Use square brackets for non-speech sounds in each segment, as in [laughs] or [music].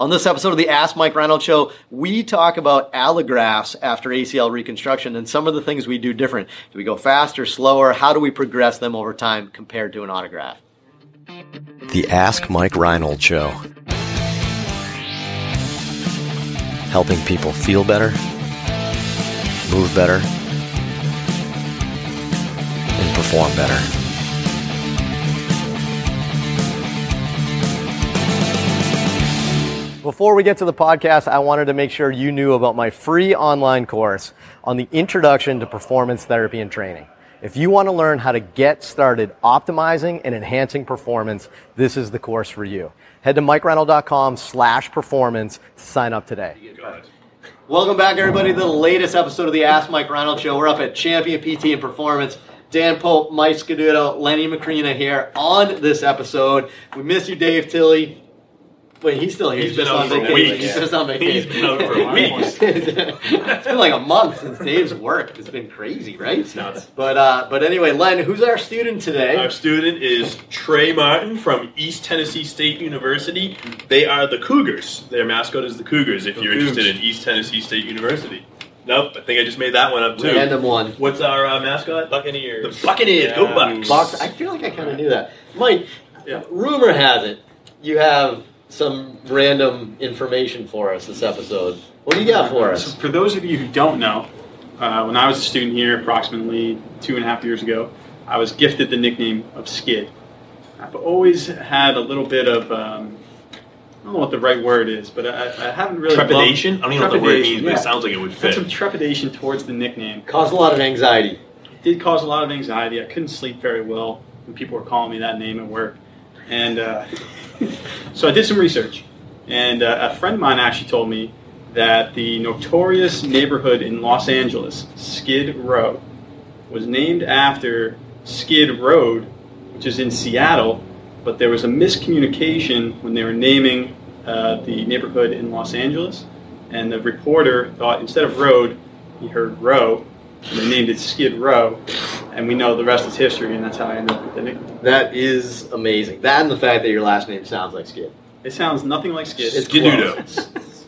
On this episode of the Ask Mike Reinold Show, we talk about allografts after ACL reconstruction and some of the things we do different. Do we go faster, slower? How do we progress them over time compared to an autograft? The Ask Mike Reinold Show. Helping people feel better, move better, and perform better. Before we get to the podcast, I wanted to make sure you knew about my free online course on the introduction to performance therapy and training. If you want to learn how to get started optimizing and enhancing performance, this is the course for you. Head to mikereinold.com slash performance to sign up today. Welcome back, everybody, to the latest episode of the Ask Mike Reinold Show. We're up at Champion PT and Performance. Dan Pope, Mike Scaduto, Lenny Macrina here on this episode. We miss you, Dave Tilley. Wait, he's still here. He's, been out for weeks. He's just on vacation. He's been out for [laughs] weeks. [laughs] it's been like a month since Dave's worked. It's been crazy, right? It's nuts. But uh, but anyway, Len, who's our student today? Our student is Trey Martin from East Tennessee State University. They are the Cougars. Their mascot is the Cougars. If The you're Cougs. interested in East Tennessee State University. Nope, I think I just made that one up too. Random one. What's our uh, mascot? Buccaneers. The Buccaneers. Go Yeah. Bucks. I feel like I kind of knew that. Mike, Yeah. rumor has it you have some random information for us this episode. What do you got for So us? for those of you who don't know, uh, when I was a student here approximately two and a half years ago, I was gifted the nickname of Skid. I've always had a little bit of, um, I don't know what the right word is, but I, I haven't really. loved- Trepidation? I don't even know what the word Trepidation, means, but it sounds like it would Had fit. some trepidation towards the nickname. Caused a lot of anxiety. It did cause a lot of anxiety. I couldn't sleep very well when people were calling me that name at work. And uh, so I did some research. And uh, a friend of mine actually told me that the notorious neighborhood in Los Angeles, Skid Row, was named after Skid Road, which is in Seattle. But there was a miscommunication when they were naming uh, the neighborhood in Los Angeles. And the reporter thought instead of road, he heard row, they named it Skid Row, and we know the rest is history, and that's how I ended up with the nickname. That is amazing. That and the fact that your last name sounds like Skid. It sounds nothing like Skid. It's Skidudo.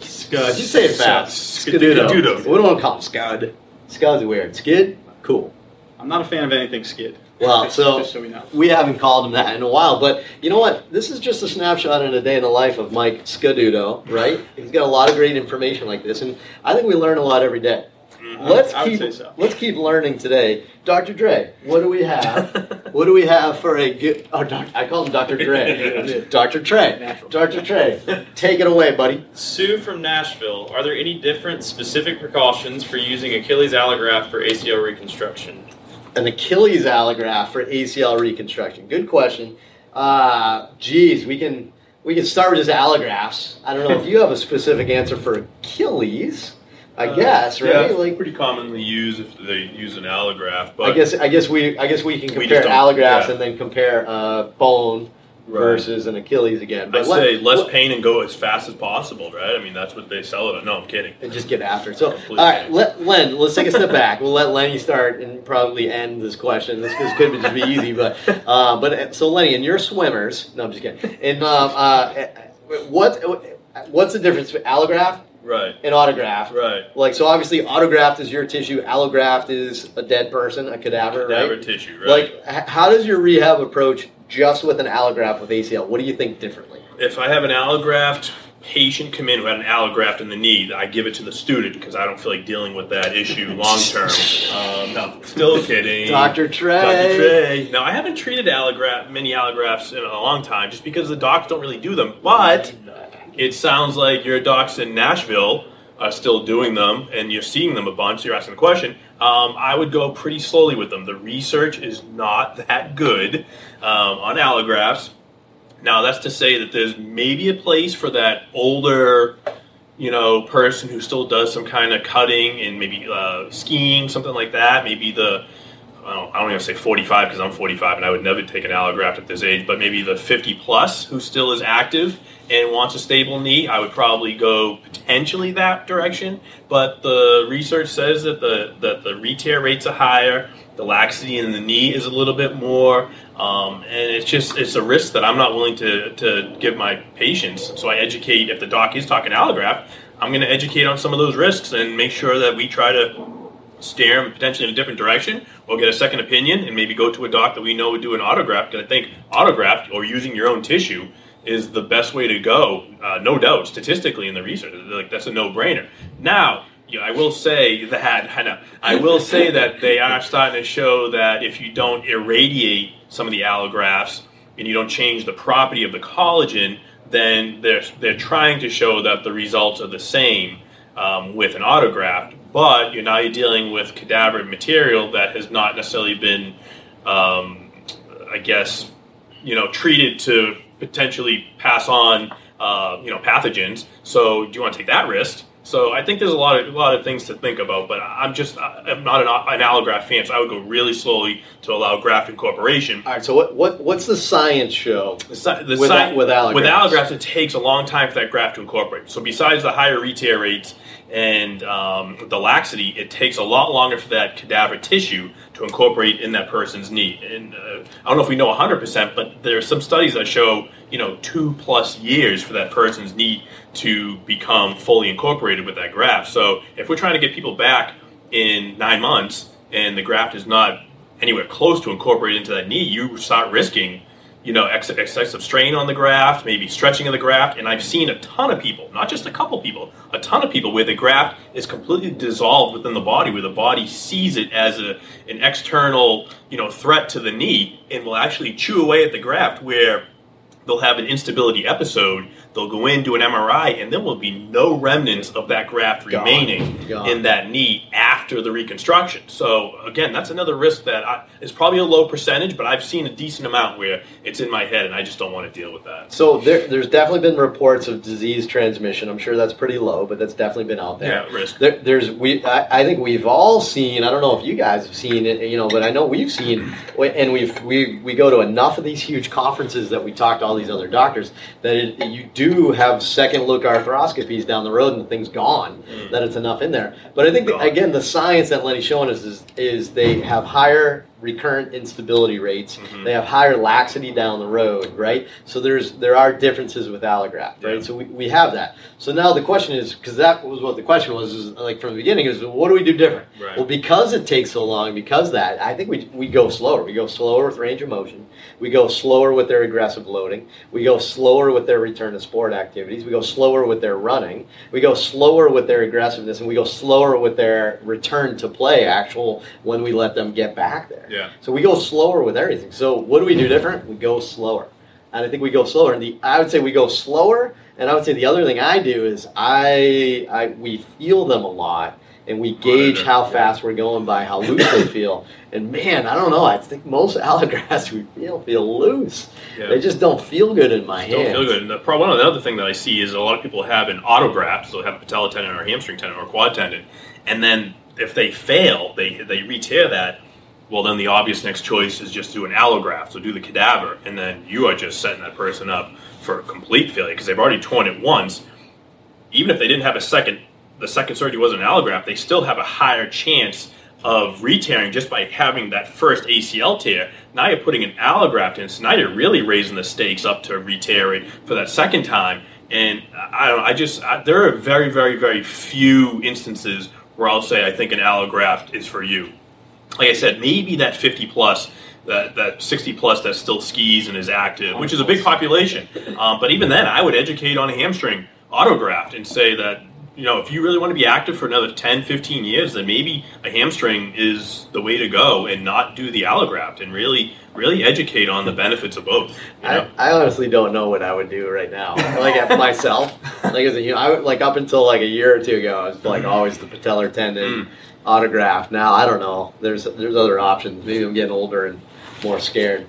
Scud. You say it fast. Skidudo. Skidudo. We don't want to call him Scud. Scud's weird. Skid? Cool. I'm not a fan of anything Skid. Well, [laughs] so so we know. we haven't called him that in a while, but you know what? This is just a snapshot in a day in the life of Mike Scaduto, right? He's got a lot of great information like this, and I think we learn a lot every day. Let's I would keep say so. let's keep learning today. Dr. Dre, what do we have? [laughs] what do we have for a good? Oh, doc, I call him Dr. Dre. Dr. Trey. Dr. Trey, take it away, buddy. Sue from Nashville. Are there any different specific precautions for using Achilles allograft for ACL reconstruction? An Achilles allograft for ACL reconstruction. Good question. Uh, geez, we can we can start with just allografts. I don't know if you have a specific answer for Achilles. I Uh, guess right. it's Like pretty commonly used if they use an allograft. But I guess I guess we I guess we can compare just don't- yeah. and then compare uh, bone Right. versus an Achilles again. I'd let- say less let- pain and go as fast as possible, right? I mean, that's what they sell it On. No, I'm kidding. and just get after it. So, all right, let Len. Let's take a step back. We'll let Lenny start and probably end this question. This, this could just be easy, but uh, but uh, so Lenny, and you're swimmers. No, I'm just kidding. And um, uh, what what's the difference between allograft Right, an autograft? right. Like so, obviously, autograft is your tissue. Allograft is a dead person, a cadaver, Cadaver right? tissue, right? Like, h- how does your rehab approach just with an allograft with ACL? What do you think differently? if I have an allograft patient come in who had an allograft in the knee, I give it to the student because I don't feel like dealing with that issue long term. [laughs] um, no, still kidding. Dr. Trey. Dr. Trey. Now, I haven't treated allograft, many allografts in a long time just because the docs don't really do them. But it sounds like your docs in Nashville are still doing them and you're seeing them a bunch, so you're asking the question. Um, I would go pretty slowly with them. The research is not [laughs] that good um, on allografts. Now, that's to say that there's maybe a place for that older, you know, person who still does some kind of cutting and maybe uh, skiing, something like that. Maybe the I don't, I don't even say 45 because I'm 45 and I would never take an allograft at this age, but maybe the 50 plus who still is active and wants a stable knee, I would probably go potentially that direction. But the research says that the that the re-tear rates are higher, the laxity in the knee is a little bit more, um, and it's just it's a risk that I'm not willing to to give my patients. So I educate if the doc is talking allograft, I'm going to educate on some of those risks and make sure that we try to steer them potentially in a different direction get a second opinion and maybe go to a doc that we know would do an autograft. Because I think autograft or using your own tissue is the best way to go, uh, no doubt, statistically in the research. Like that's a no-brainer. Now, know, I will say that [laughs] I know I will say that they are starting to show that if you don't irradiate some of the allografts and you don't change the property of the collagen, then they're they're trying to show that the results are the same um, with an autograft. But you're now you're dealing with cadaver material that has not necessarily been, um, I guess, you know, treated to potentially pass on, uh, you know, pathogens. So do you want to take that risk? So I think there's a lot of a lot of things to think about, but I'm just I'm not an, an allograft fan, so I would go really slowly to allow graft incorporation. All right. So what, what what's the science show The, the with, si- with allografts? with allografts, it takes a long time for that graft to incorporate. So besides the higher re-tear rates and um, the laxity, it takes a lot longer for that cadaver tissue incorporate in that person's knee. And uh, I don't know if we know 100%, but there are some studies that show you know two plus years for that person's knee to become fully incorporated with that graft. So if we're trying to get people back in nine months and the graft is not anywhere close to incorporate into that knee, you start risking, you know, ex- excessive strain on the graft, maybe stretching of the graft. And I've seen a ton of people, not just a couple people, a ton of people where the graft is completely dissolved within the body, where the body sees it as a, an external, you know, threat to the knee and will actually chew away at the graft where they'll have an instability episode. They'll go in, do an MRI, and then will be no remnants of that graft Gone. remaining Gone. in that knee after the reconstruction. So again, that's another risk that I, is probably a low percentage, but I've seen a decent amount where it's in my head, and I just don't want to deal with that. So there, there's definitely been reports of disease transmission. I'm sure that's pretty low, but that's definitely been out there. Yeah, risk. There, there's we. I, I think we've all seen. I don't know if you guys have seen it, you know, but I know we've seen, and we've we we go to enough of these huge conferences that we talk to all these other doctors that it, you do have second look arthroscopies down the road and the thing's gone. Mm. That it's enough in there. But I think that, again, the science that Lenny's showing us is is they have higher recurrent instability rates. Mhm. They have higher laxity down the road, right? So there's there are differences with allograft, right? Yeah. So we, we have that. So now the question is because that was what the question was is like from the beginning is what do we do different? Right. Well, because it takes so long, because that I think we we go slower. We go slower with range of motion. We go slower with their aggressive loading. We go slower with their return to sport activities. We go slower with their running. We go slower with their aggressiveness, and we go slower with their return to play. Actual when we let them get back there. Yeah. So we go slower with everything. So what do we do different? We go slower. And I think we go slower. And the I would say we go slower. And I would say the other thing I do is I, I we feel them a lot and we gauge how fast we're going by how loose they [coughs] feel. And man, I don't know. I think most allografts we feel feel loose. Yeah. They just don't feel good in my hand. don't feel good. And the problem, one other thing that I see is a lot of people have an autograft, so they have a patella tendon or hamstring tendon or quad tendon, and then if they fail, they they re-tear that. Well, then the obvious next choice is just do an allograft, so do the cadaver, and then you are just setting that person up for complete failure because they've already torn it once. Even if they didn't have a second, the second surgery wasn't an allograft, they still have a higher chance of re-tearing just by having that first ACL tear. Now you're putting an allograft in, so now you're really raising the stakes up to re-tear it for that second time. And I don't I just, I, there are very, very, very few instances where I'll say I think an allograft is for you. Like I said, maybe that 50 plus, that, that 60 plus that still skis and is active, which is a big population. Um, but even then, I would educate on a hamstring autograft and say that, you know, if you really want to be active for another 10, 15 years, then maybe a hamstring is the way to go and not do the allograft and really, really educate on the benefits of both. You know? I, I honestly don't know what I would do right now. Like at myself, [laughs] like as a, you know, I would, like up until like a year or two ago, I was like mm-hmm. always the patellar tendon mm. autograft. Now I don't know. There's there's other options. Maybe I'm getting older and more scared.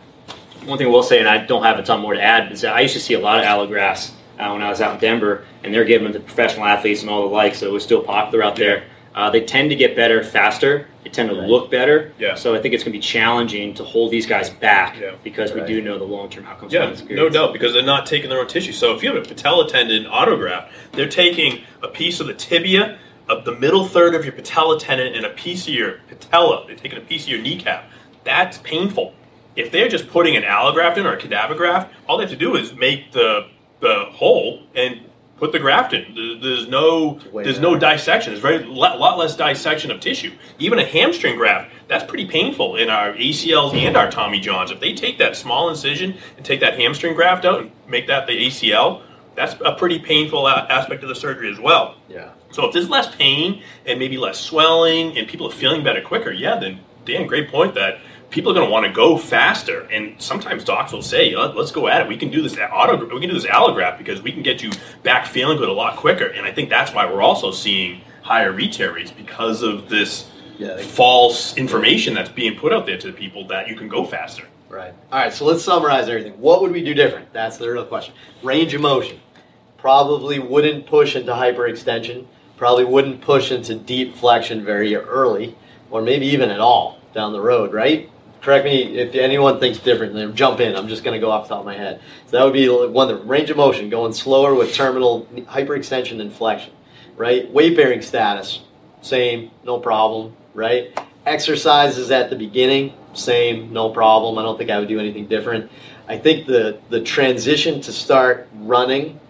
One thing I will say, and I don't have a ton more to add, is that I used to see a lot of allografts uh, when I was out in Denver, and they're giving them to professional athletes and all the like, so it was still popular out there. Uh, they tend to get better faster. They tend to Right. look better. Yeah. So I think it's going to be challenging to hold these guys back Yeah. because Right. we do know the long-term outcomes. Yeah, no doubt, because they're not taking their own tissue. So if you have a patella tendon autograft, they're taking a piece of the tibia, of the middle third of your patella tendon, and a piece of your patella. They're taking a piece of your kneecap. That's painful. If they're just putting an allograft in or a cadaver graft, all they have to do is make the the hole and put the graft in. There's no Way there's no dissection. There's very lot, lot less dissection of tissue. Even a hamstring graft, that's pretty painful in our ACLs and our Tommy Johns. If they take that small incision and take that hamstring graft out and make that the ACL, that's a pretty painful aspect of the surgery as well. Yeah. So if there's less pain and maybe less swelling and people are feeling better quicker, yeah, then Dan, great point that people are going to want to go faster. And sometimes docs will say, Let, "Let's go at it. We can do this auto, we can do this allograft because we can get you back feeling good a lot quicker." And I think that's why we're also seeing higher retear rates because of this Yeah, false information that's being put out there to the people that you can go faster. Right. All right. So let's summarize everything. What would we do different? That's the real question. Range of motion. Probably wouldn't push into hyperextension. Probably wouldn't push into deep flexion very early, or maybe even at all down the road. Right. Correct me if anyone thinks different. Then jump in. I'm just going to go off the top of my head. So that would be one the range of motion going slower with terminal hyperextension and flexion. Right. Weight bearing status. Same. No problem. Right. Exercises at the beginning, same, no problem. I don't think I would do anything different. I think the the transition to start running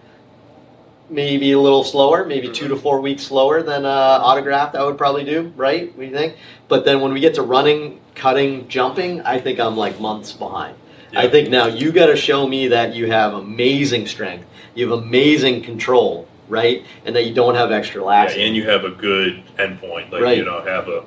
maybe a little slower, maybe two to four weeks slower than uh, autographed. I would probably do, right? What do you think? But then when we get to running, cutting, jumping, I think I'm like months behind. I think now you got to show me that you have amazing strength, you have amazing control, right, and that you don't have extra Yeah, and you have a good endpoint, like Right. you know, have a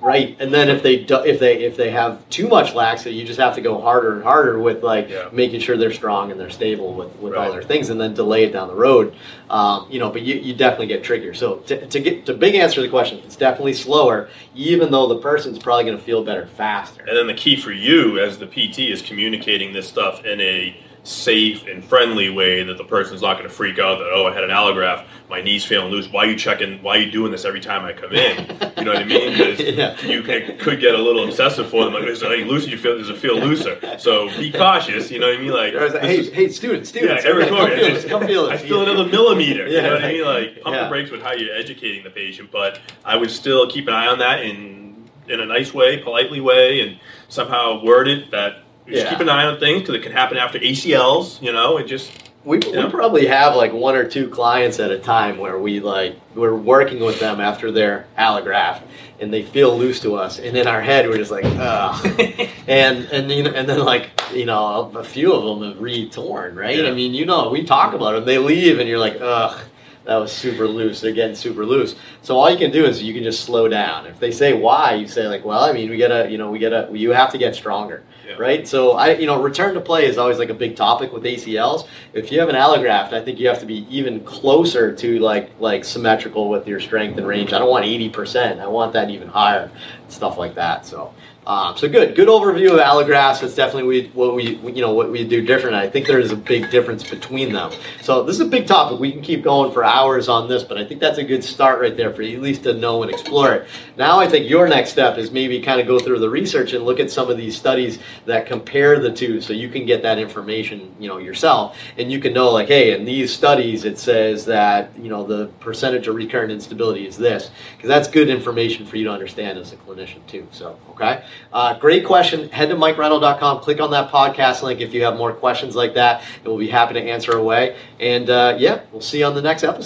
Right, and then if they do, if they if they have too much laxity, you just have to go harder and harder with like Yeah. making sure they're strong and they're stable with, with all their things, and then delay it down the road. Um, you know, but you, you definitely get triggered. So to, to get to big answer to the question, it's definitely slower, even though the person's probably going to feel better faster. And then the key for you as the PT is communicating this stuff in a safe and friendly way that the person's not going to freak out that oh I had an allograft, my knee's feeling loose. Why are you checking? Why are you doing this every time I come in? You know what I mean? [laughs] 'Cause Yeah. you it could get a little obsessive for them. Like, is it any looser? You feel does it feel looser? So be cautious. You know what I mean? Like I like, hey, is- hey, students, students, yeah, every come quarter. feel this, come feel I this. feel another millimeter. Yeah, you know what I mean? Like pump Yeah. the brakes with how you're educating the patient, but I would still keep an eye on that in in a nice way, politely way, and somehow word it that just Yeah. keep an eye on things because it can happen after ACLs. You know, and just We, we probably have like one or two clients at a time where we like we're working with them after their allograft and they feel loose to us and in our head we're just like ugh [laughs] and and you know, and then like you know a few of them have re-torn right Yeah. I mean you know we talk about them they leave and you're like ugh that was super loose they're getting super loose so all you can do is you can just slow down if they say why you say like well I mean we gotta you know we gotta you have to get stronger Yeah. right? So I, you know, return to play is always like a big topic with ACLs. If you have an allograft, I think you have to be even closer to like like symmetrical with your strength and range. I don't want eighty percent. I want that even higher, stuff like that. So. Um, so good, good overview of allografts. That's definitely we, what we, you know, what we do different. I think there is a big difference between them. So this is a big topic. We can keep going for hours on this, but I think that's a good start right there for you at least to know and explore it. Now I think your next step is maybe kind of go through the research and look at some of these studies that compare the two, so you can get that information, you know, yourself, and you can know like, hey, in these studies it says that you know the percentage of recurrent instability is this, because that's good information for you to understand as a clinician too. So okay. Uh, great question. Head to MikeReinold.com. Click on that podcast link if you have more questions like that, and we'll be happy to answer away. And uh, yeah, we'll see you on the next episode.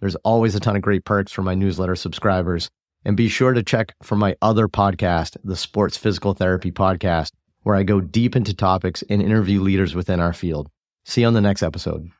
There's always a ton of great perks for my newsletter subscribers. And be sure to check for my other podcast, the Sports Physical Therapy Podcast, where I go deep into topics and interview leaders within our field. See you on the next episode.